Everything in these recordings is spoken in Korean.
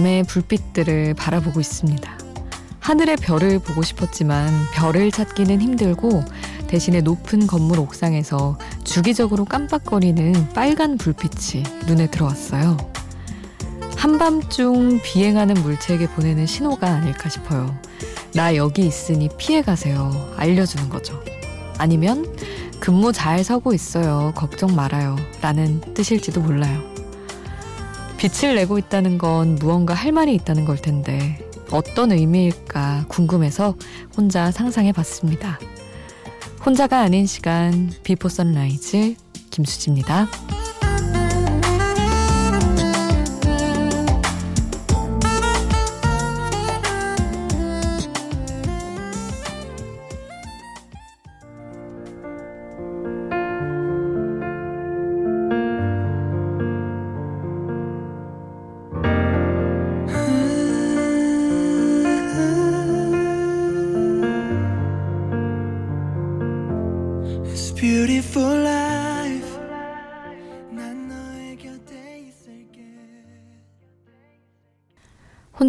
밤의 불빛들을 바라보고 있습니다. 하늘의 별을 보고 싶었지만 별을 찾기는 힘들고 대신에 높은 건물 옥상에서 주기적으로 깜빡거리는 빨간 불빛이 눈에 들어왔어요. 한밤중 비행하는 물체에게 보내는 신호가 아닐까 싶어요. 나 여기 있으니 피해 가세요. 알려주는 거죠. 아니면 근무 잘 서고 있어요. 걱정 말아요. 라는 뜻일지도 몰라요. 빛을 내고 있다는 건 무언가 할 말이 있다는 걸 텐데 어떤 의미일까 궁금해서 혼자 상상해 봤습니다. 혼자가 아닌 시간 Before Sunrise 김수지입니다.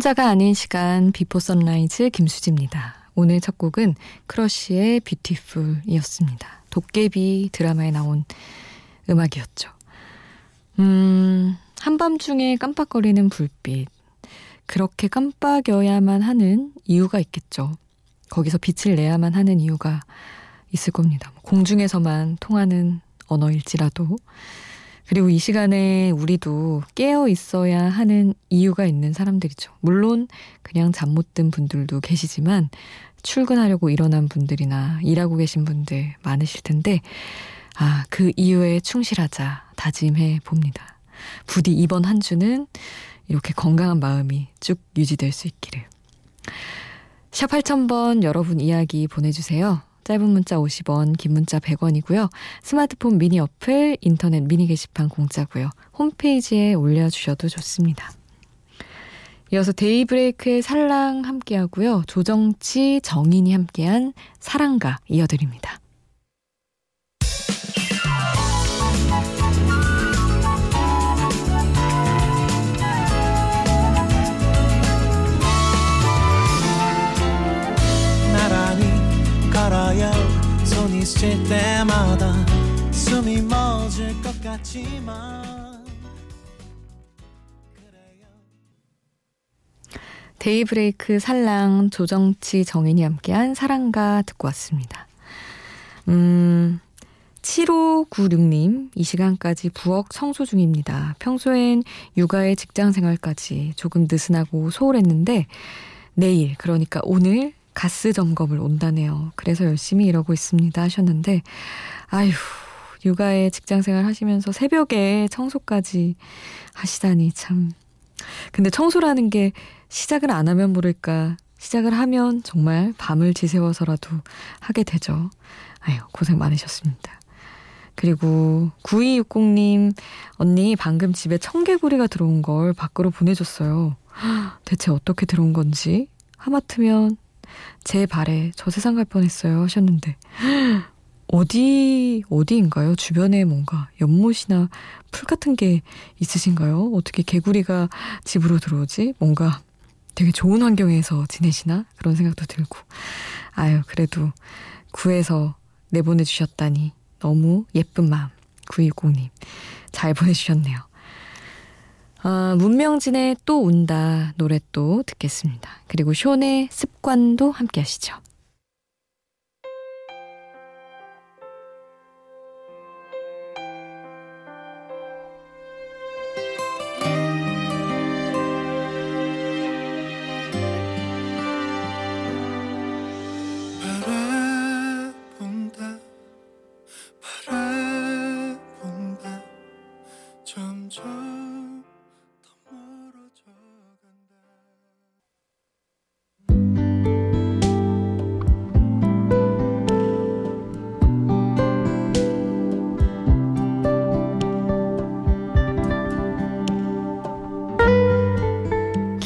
혼자가 아닌 시간 Before Sunrise 김수지입니다. 오늘 첫 곡은 크러쉬의 Beautiful이었습니다. 도깨비 드라마에 나온 음악이었죠. 음, 한밤중에 깜빡거리는 불빛. 그렇게 깜빡여야만 하는 이유가 있겠죠. 거기서 빛을 내야만 하는 이유가 있을 겁니다. 뭐 공중에서만 통하는 언어일지라도. 그리고 이 시간에 우리도 깨어 있어야 하는 이유가 있는 사람들이죠. 물론 그냥 잠 못 든 분들도 계시지만 출근하려고 일어난 분들이나 일하고 계신 분들 많으실 텐데, 아, 그 이유에 충실하자 다짐해 봅니다. 부디 이번 한 주는 이렇게 건강한 마음이 쭉 유지될 수 있기를. 샵 8000번 여러분 이야기 보내주세요. 짧은 문자 50원, 긴 문자 100원이고요. 스마트폰 미니 어플, 인터넷 미니 게시판 공짜고요. 홈페이지에 올려주셔도 좋습니다. 이어서 데이브레이크의 살랑 함께하고요. 조정치, 정인이 함께한 사랑가 이어드립니다. 같지만 데이브레이크 살랑 조정치 정인이 함께한 사랑가 듣고 왔습니다. 음 7596님, 이 시간까지 부엌 청소 중입니다. 평소엔 육아에 직장 생활까지 조금 느슨하고 소홀했는데, 내일, 그러니까 오늘 가스 점검을 온다네요. 그래서 열심히 일하고 있습니다 하셨는데 아휴 육아에 직장 생활 하시면서 새벽에 청소까지 하시다니 참. 근데 청소라는 게 시작을 안 하면 모를까 시작을 하면 정말 밤을 지새워서라도 하게 되죠. 아유 고생 많으셨습니다. 그리고 9260님 언니 방금 집에 청개구리가 들어온 걸 밖으로 보내줬어요. 대체 어떻게 들어온 건지 하마터면 제 발에 저 세상 갈 뻔했어요 하셨는데 어디 어디인가요? 주변에 뭔가 연못이나 풀 같은 게 있으신가요? 어떻게 개구리가 집으로 들어오지? 뭔가 되게 좋은 환경에서 지내시나? 그런 생각도 들고 아유 그래도 구해서 내보내 주셨다니 너무 예쁜 마음 920님 잘 보내주셨네요. 아, 문명진의 또 운다 노래 또 듣겠습니다. 그리고 쇼의 습관도 함께 하시죠.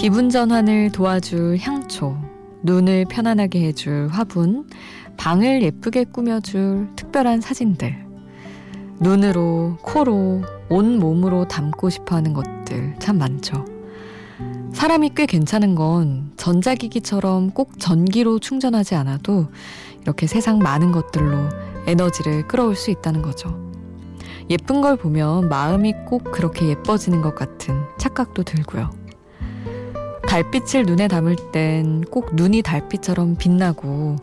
기분 전환을 도와줄 향초, 눈을 편안하게 해줄 화분, 방을 예쁘게 꾸며줄 특별한 사진들, 눈으로, 코로, 온 몸으로 담고 싶어 하는 것들 참 많죠. 사람이 꽤 괜찮은 건 전자기기처럼 꼭 전기로 충전하지 않아도 이렇게 세상 많은 것들로 에너지를 끌어올 수 있다는 거죠. 예쁜 걸 보면 마음이 꼭 그렇게 예뻐지는 것 같은 착각도 들고요. 달빛을 눈에 담을 땐 꼭 눈이 달빛처럼 빛나고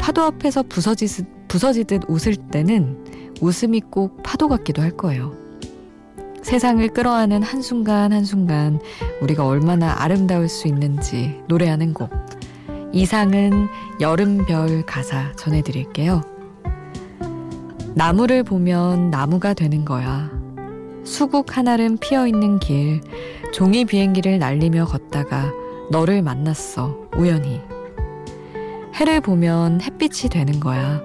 파도 앞에서 부서지듯, 부서지듯 웃을 때는 웃음이 꼭 파도 같기도 할 거예요. 세상을 끌어안는 한순간 한순간 우리가 얼마나 아름다울 수 있는지 노래하는 곡. 이상은 여름별 가사 전해드릴게요. 나무를 보면 나무가 되는 거야. 수국 하나름 피어 있는 길, 종이 비행기를 날리며 걷다가 너를 만났어, 우연히. 해를 보면 햇빛이 되는 거야.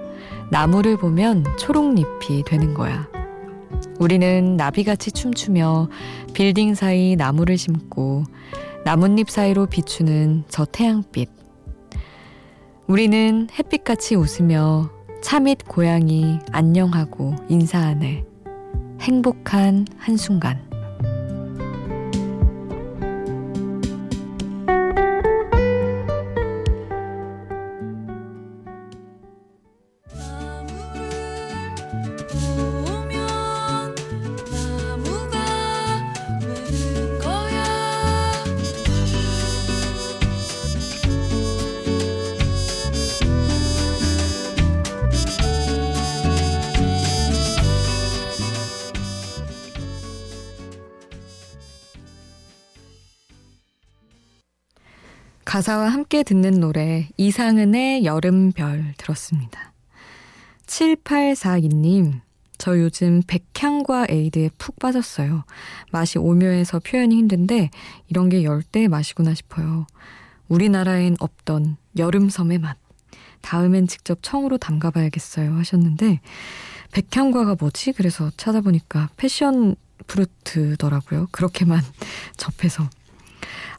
나무를 보면 초록잎이 되는 거야. 우리는 나비같이 춤추며 빌딩 사이 나무를 심고 나뭇잎 사이로 비추는 저 태양빛. 우리는 햇빛같이 웃으며 차 밑 고양이 안녕하고 인사하네. 행복한 한순간. 가사와 함께 듣는 노래 이상은의 여름별 들었습니다. 7842님 저 요즘 백향과 에이드에 푹 빠졌어요. 맛이 오묘해서 표현이 힘든데 이런 게 열대 맛이구나 싶어요. 우리나라엔 없던 여름섬의 맛. 다음엔 직접 청으로 담가봐야겠어요 하셨는데 백향과가 뭐지? 그래서 찾아보니까 패션 프루트더라고요. 그렇게만 접해서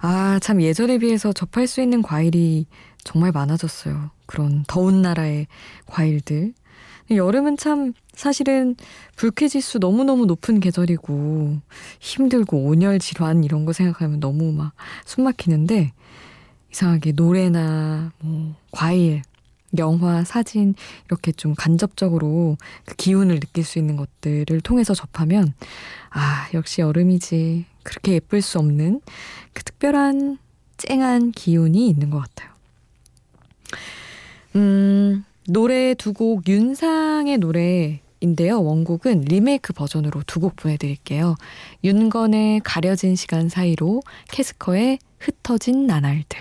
아, 참 예전에 비해서 접할 수 있는 과일이 정말 많아졌어요. 그런 더운 나라의 과일들. 여름은 참 사실은 불쾌지수 너무너무 높은 계절이고 힘들고 온열 질환 이런 거 생각하면 너무 막 숨 막히는데 이상하게 노래나 뭐 과일, 영화, 사진 이렇게 좀 간접적으로 그 기운을 느낄 수 있는 것들을 통해서 접하면 아, 역시 여름이지. 그렇게 예쁠 수 없는 그 특별한 쨍한 기운이 있는 것 같아요. 음, 노래 두 곡 윤상의 노래인데요. 원곡은 리메이크 버전으로 두 곡 보내드릴게요. 윤건의 가려진 시간 사이로 캐스커의 흩어진 나날들.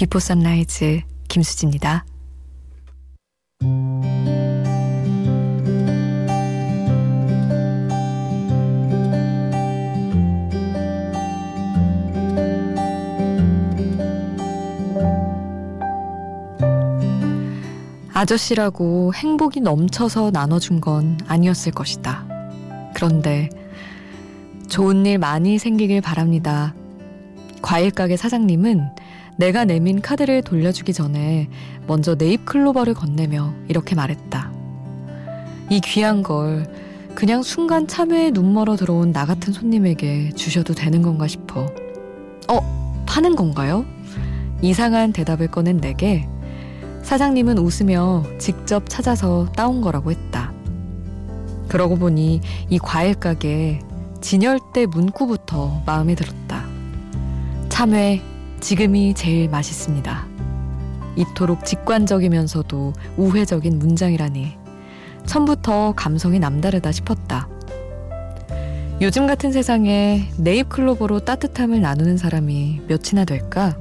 Before Sunrise 김수지입니다. 아저씨라고 행복이 넘쳐서 나눠준 건 아니었을 것이다. 그런데 좋은 일 많이 생기길 바랍니다. 과일 가게 사장님은 내가 내민 카드를 돌려주기 전에 먼저 네잎 클로버를 건네며 이렇게 말했다. 이 귀한 걸 그냥 순간 참외에 눈멀어 들어온 나 같은 손님에게 주셔도 되는 건가 싶어. 어, 파는 건가요? 이상한 대답을 꺼낸 내게 사장님은 웃으며 직접 찾아서 따온 거라고 했다. 그러고 보니 이 과일 가게 진열대 문구부터 마음에 들었다. 참외 지금이 제일 맛있습니다. 이토록 직관적이면서도 우회적인 문장이라니 처음부터 감성이 남다르다 싶었다. 요즘 같은 세상에 네잎클로버로 따뜻함을 나누는 사람이 몇이나 될까?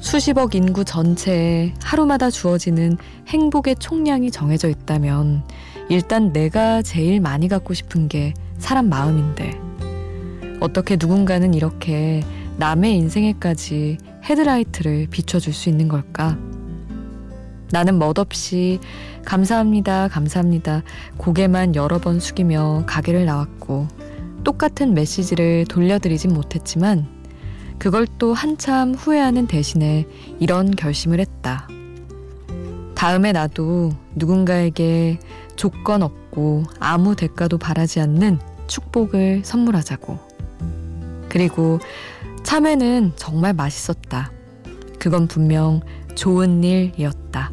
수십억 인구 전체에 하루마다 주어지는 행복의 총량이 정해져 있다면 일단 내가 제일 많이 갖고 싶은 게 사람 마음인데 어떻게 누군가는 이렇게 남의 인생에까지 헤드라이트를 비춰줄 수 있는 걸까? 나는 멋없이 감사합니다, 감사합니다. 고개만 여러 번 숙이며 가게를 나왔고 똑같은 메시지를 돌려드리진 못했지만 그걸 또 한참 후회하는 대신에 이런 결심을 했다. 다음에 나도 누군가에게 조건 없고 아무 대가도 바라지 않는 축복을 선물하자고. 그리고 참외는 정말 맛있었다. 그건 분명 좋은 일이었다.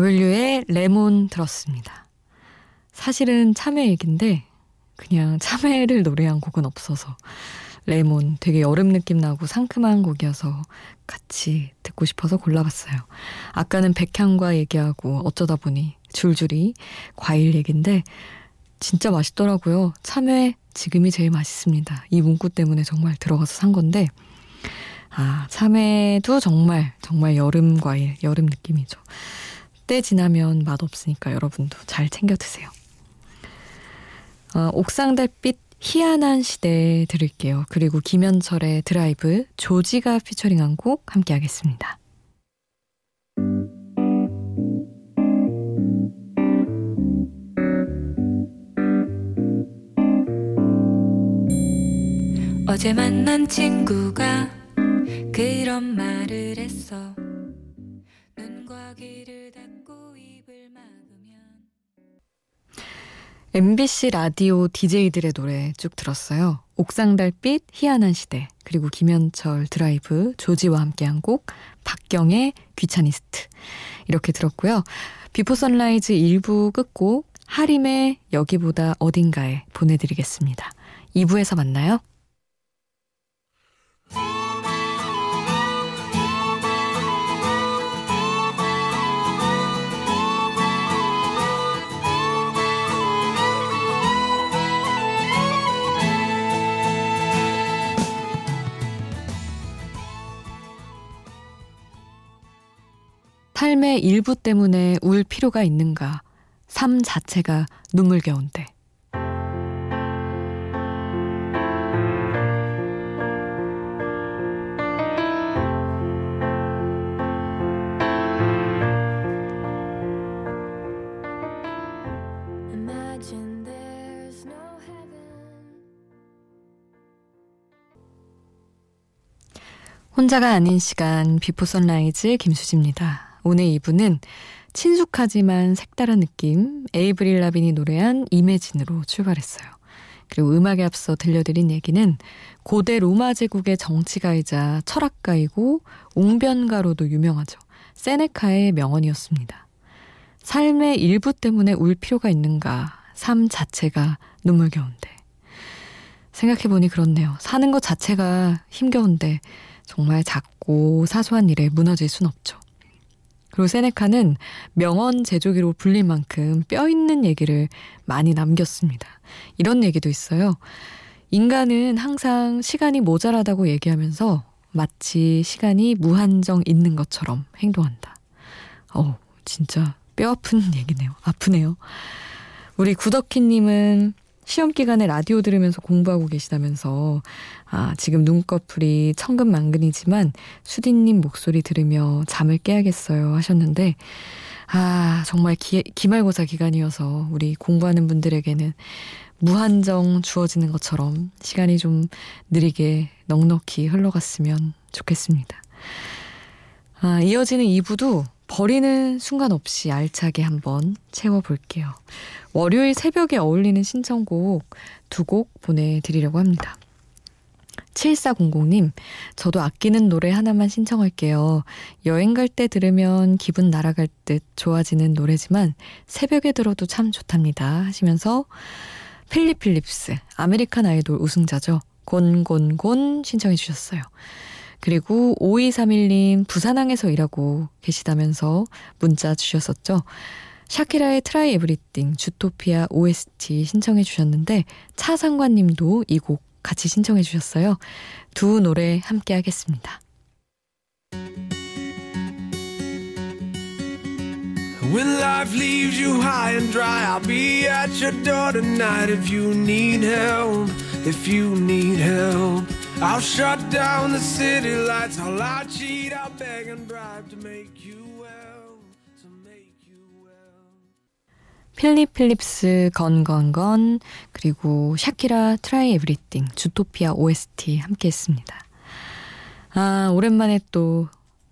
W의 레몬 들었습니다. 사실은 참외 얘긴데 그냥 참외를 노래한 곡은 없어서 레몬 되게 여름 느낌 나고 상큼한 곡이어서 같이 듣고 싶어서 골라봤어요. 아까는 백향과 얘기하고 어쩌다 보니 줄줄이 과일 얘긴데 진짜 맛있더라고요. 참외 지금이 제일 맛있습니다. 이 문구 때문에 정말 들어가서 산 건데 아 참외도 정말 정말 여름 과일 여름 느낌이죠. 때 지나면 맛없으니까 여러분도 잘 챙겨 드세요. 어, 옥상 달빛 희한한 시대 들을게요. 그리고 김현철의 드라이브 조지가 피처링한 곡 함께 하겠습니다. 어제 만난 친구가 그런 말을 했어. 눈과 귀를 MBC 라디오 DJ들의 노래 쭉 들었어요. 옥상달빛 희한한 시대 그리고 김현철 드라이브 조지와 함께한 곡 박경의 귀차니스트 이렇게 들었고요. Before Sunrise 1부 끝곡 하림의 여기보다 어딘가에 보내드리겠습니다. 2부에서 만나요. 삶의 일부 때문에 울 필요가 있는가? 삶 자체가 눈물겨운데. 혼자가 아닌 시간 비포 선라이즈 김수지입니다. 오늘 2부는 친숙하지만 색다른 느낌 에이브릴 라빈이 노래한 이매진으로 출발했어요. 그리고 음악에 앞서 들려드린 얘기는 고대 로마 제국의 정치가이자 철학가이고 웅변가로도 유명하죠. 세네카의 명언이었습니다. 삶의 일부 때문에 울 필요가 있는가? 삶 자체가 눈물겨운데. 생각해보니 그렇네요. 사는 것 자체가 힘겨운데 정말 작고 사소한 일에 무너질 순 없죠. 그리고 세네카는 명언 제조기로 불릴 만큼 뼈 있는 얘기를 많이 남겼습니다. 이런 얘기도 있어요. 인간은 항상 시간이 모자라다고 얘기하면서 마치 시간이 무한정 있는 것처럼 행동한다. 어, 진짜 뼈 아픈 얘기네요. 아프네요. 우리 구덕희님은 시험 기간에 라디오 들으면서 공부하고 계시다면서 아, 지금 눈꺼풀이 천근만근이지만 수디님 목소리 들으며 잠을 깨야겠어요 하셨는데 아, 정말 기, 기말고사 기간이어서 우리 공부하는 분들에게는 무한정 주어지는 것처럼 시간이 좀 느리게 넉넉히 흘러갔으면 좋겠습니다. 아, 이어지는 2부도 버리는 순간 없이 알차게 한번 채워볼게요. 월요일 새벽에 어울리는 신청곡 두 곡 보내드리려고 합니다. 7400님, 저도 아끼는 노래 하나만 신청할게요. 여행 갈 때 들으면 기분 날아갈 듯 좋아지는 노래지만 새벽에 들어도 참 좋답니다. 하시면서 필립 필립스, American Idol 우승자죠. Gone Gone Gone 신청해 주셨어요. 그리고 5231님 부산항에서 일하고 계시다면서 문자 주셨었죠. 샤키라의 트라이 에브리띵 주토피아 OST 신청해 주셨는데 차상관님도 이 곡 같이 신청해 주셨어요. 두 노래 함께 하겠습니다. When life leaves you high and dry, I'll be at your door tonight if you need help. If you need help, I'll shut down the city lights. I'll lie, cheat, I'll beg and bribe to make you 필립 필립스 Gone Gone Gone 그리고 샤키라 Try Everything 주토피아 OST 함께 했습니다. 아, 오랜만에 또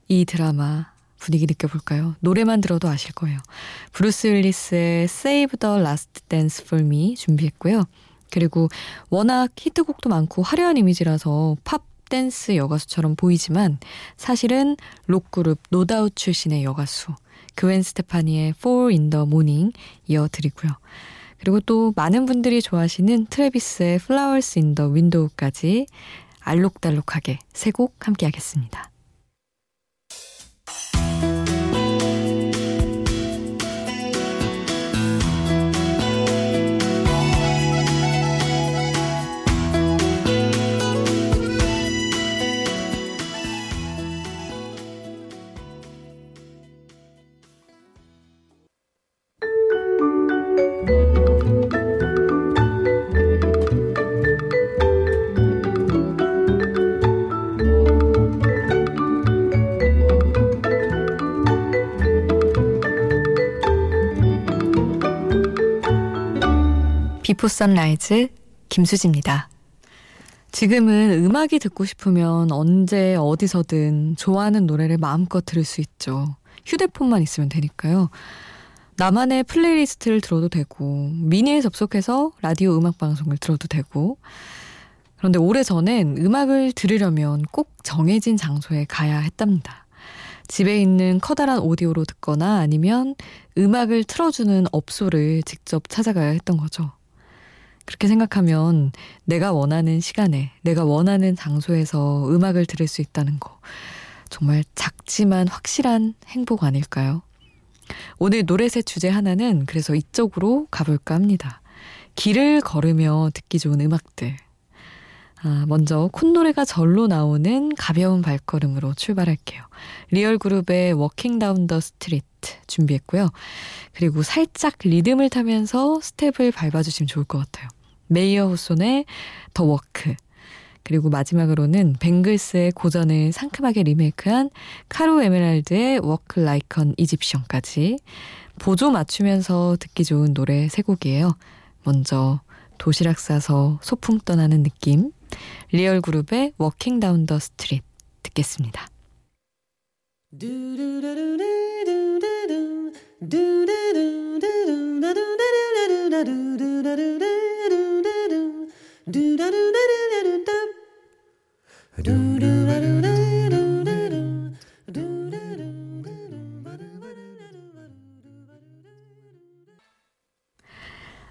이 드라마 분위기 느껴볼까요? 노래만 들어도 아실 거예요. 브루스 윌리스의 Save the Last Dance for Me 준비했고요. 그리고 워낙 히트곡도 많고 화려한 이미지라서 팝 댄스 여가수처럼 보이지만 사실은 록그룹 No Doubt 출신의 여가수 그웬 스테파니의 Four in the Morning 이어드리고요. 그리고 또 많은 분들이 좋아하시는 트래비스의 Flowers in the Window까지 알록달록하게 세 곡 함께 하겠습니다. Before Sunrise 김수지입니다. 지금은 음악이 듣고 싶으면 언제 어디서든 좋아하는 노래를 마음껏 들을 수 있죠. 휴대폰만 있으면 되니까요. 나만의 playlist를 들어도 되고 미니에 접속해서 라디오 음악 방송을 들어도 되고 그런데 오래전엔 음악을 들으려면 꼭 정해진 장소에 가야 했답니다. 집에 있는 커다란 오디오로 듣거나 아니면 음악을 틀어주는 업소를 직접 찾아가야 했던 거죠. 그렇게 생각하면 내가 원하는 시간에, 내가 원하는 장소에서 음악을 들을 수 있다는 거. 정말 작지만 확실한 행복 아닐까요? 오늘 노래새 주제 하나는 그래서 이쪽으로 가볼까 합니다. 길을 걸으며 듣기 좋은 음악들. 아, 먼저 콧노래가 절로 나오는 가벼운 발걸음으로 출발할게요. Real Group의 Walking Down the Street 준비했고요. 그리고 살짝 리듬을 타면서 스텝을 밟아주시면 좋을 것 같아요. 메이어 호손의 더 워크 그리고 마지막으로는 Bangles의 고전을 상큼하게 리메이크한 Caro Emerald의 Walk Like an Egyptian까지 보조 맞추면서 듣기 좋은 노래 세 곡이에요. 먼저 도시락 싸서 소풍 떠나는 느낌 리얼 그룹의 워킹 다운 더 스트릿 듣겠습니다.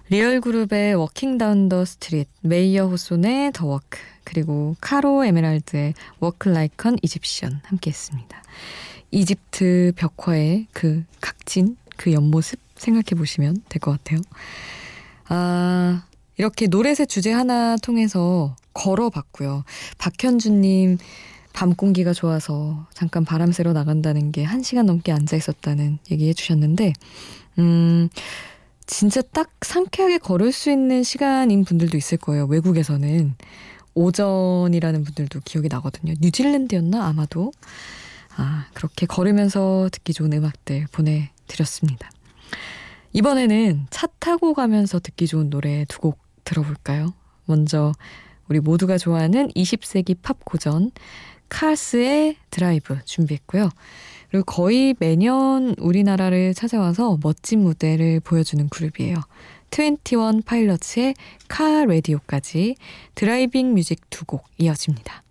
Real Group의 Walking Down the Street, 메이어 호손의 더 워크, 그리고 Caro Emerald의 Walk Like an Egyptian 함께 했습니다. 이집트 벽화의 그 각진, 그 옆모습 생각해 보시면 될 것 같아요. 아, 이렇게 노래새 주제 하나 통해서 걸어봤고요. 박현주님, 밤 공기가 좋아서 잠깐 바람 쐬러 나간다는 게 한 시간 넘게 앉아 있었다는 얘기 해주셨는데, 음, 진짜 딱 상쾌하게 걸을 수 있는 시간인 분들도 있을 거예요. 외국에서는. 오전이라는 분들도 기억이 나거든요. 뉴질랜드였나? 아마도. 아, 그렇게 걸으면서 듣기 좋은 음악들 보내드렸습니다. 이번에는 차 타고 가면서 듣기 좋은 노래 두 곡 들어볼까요? 먼저 우리 모두가 좋아하는 20세기 팝 고전 Cars의 Drive 준비했고요. 그리고 거의 매년 우리나라를 찾아와서 멋진 무대를 보여주는 그룹이에요. 21 Pilots의 Car Radio까지 driving music 두 곡 이어집니다.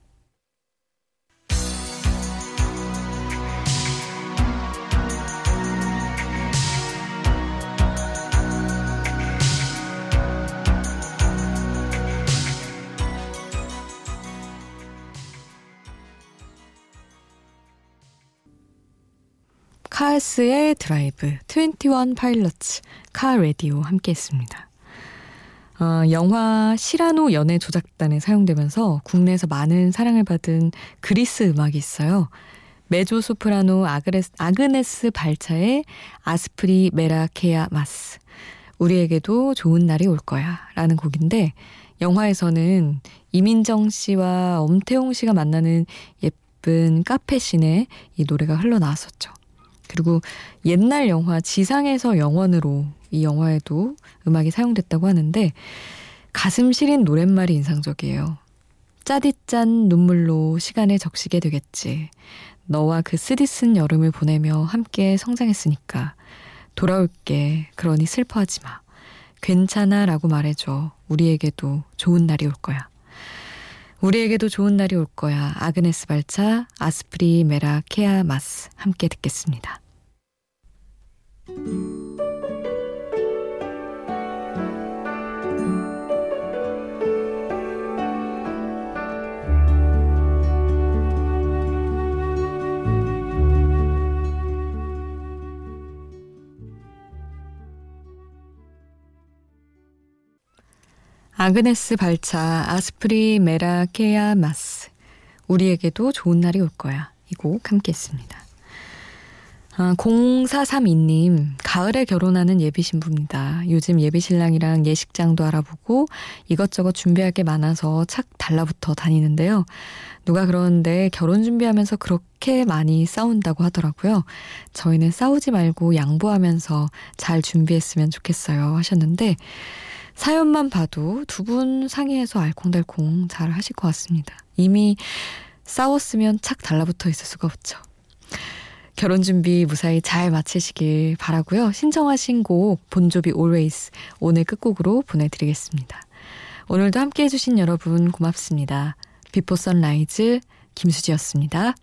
Cars의 Drive, 21 Pilots, Car Radio 함께 했습니다. 어, 영화 시라노 연애 조작단에 사용되면서 국내에서 많은 사랑을 받은 그리스 음악이 있어요. 메조 소프라노 아그레스, 아그네스 발차의 Άσπρη μέρα και για μας. 우리에게도 좋은 날이 올 거야. 라는 곡인데, 영화에서는 이민정 씨와 엄태웅 씨가 만나는 예쁜 카페 씬에 이 노래가 흘러나왔었죠. 그리고 옛날 영화 지상에서 영원으로 이 영화에도 음악이 사용됐다고 하는데 가슴 시린 노랫말이 인상적이에요. 짜디짠 눈물로 시간에 적시게 되겠지. 너와 그 쓰디쓴 여름을 보내며 함께 성장했으니까 돌아올게. 그러니 슬퍼하지 마. 괜찮아 라고 말해줘. 우리에게도 좋은 날이 올 거야. 우리에게도 좋은 날이 올 거야. 아그네스 발차, 아스프리 메라 케아 마스 함께 듣겠습니다. 아그네스 발차 아스프리 메라케아 마스 우리에게도 좋은 날이 올 거야. 이 곡 함께 했습니다. 아, 0432님, 가을에 결혼하는 예비 신부입니다. 요즘 예비 신랑이랑 예식장도 알아보고 이것저것 준비할 게 많아서 착 달라붙어 다니는데요. 누가 그러는데 결혼 준비하면서 그렇게 많이 싸운다고 하더라고요. 저희는 싸우지 말고 양보하면서 잘 준비했으면 좋겠어요. 하셨는데, 사연만 봐도 두 분 상의해서 알콩달콩 잘 하실 것 같습니다. 이미 싸웠으면 착 달라붙어 있을 수가 없죠. 결혼 준비 무사히 잘 마치시길 바라고요. 신청하신 곡 Bon Jovi Always 오늘 끝곡으로 보내드리겠습니다. 오늘도 함께 해 주신 여러분 고맙습니다. Before Sunrise 김수지였습니다.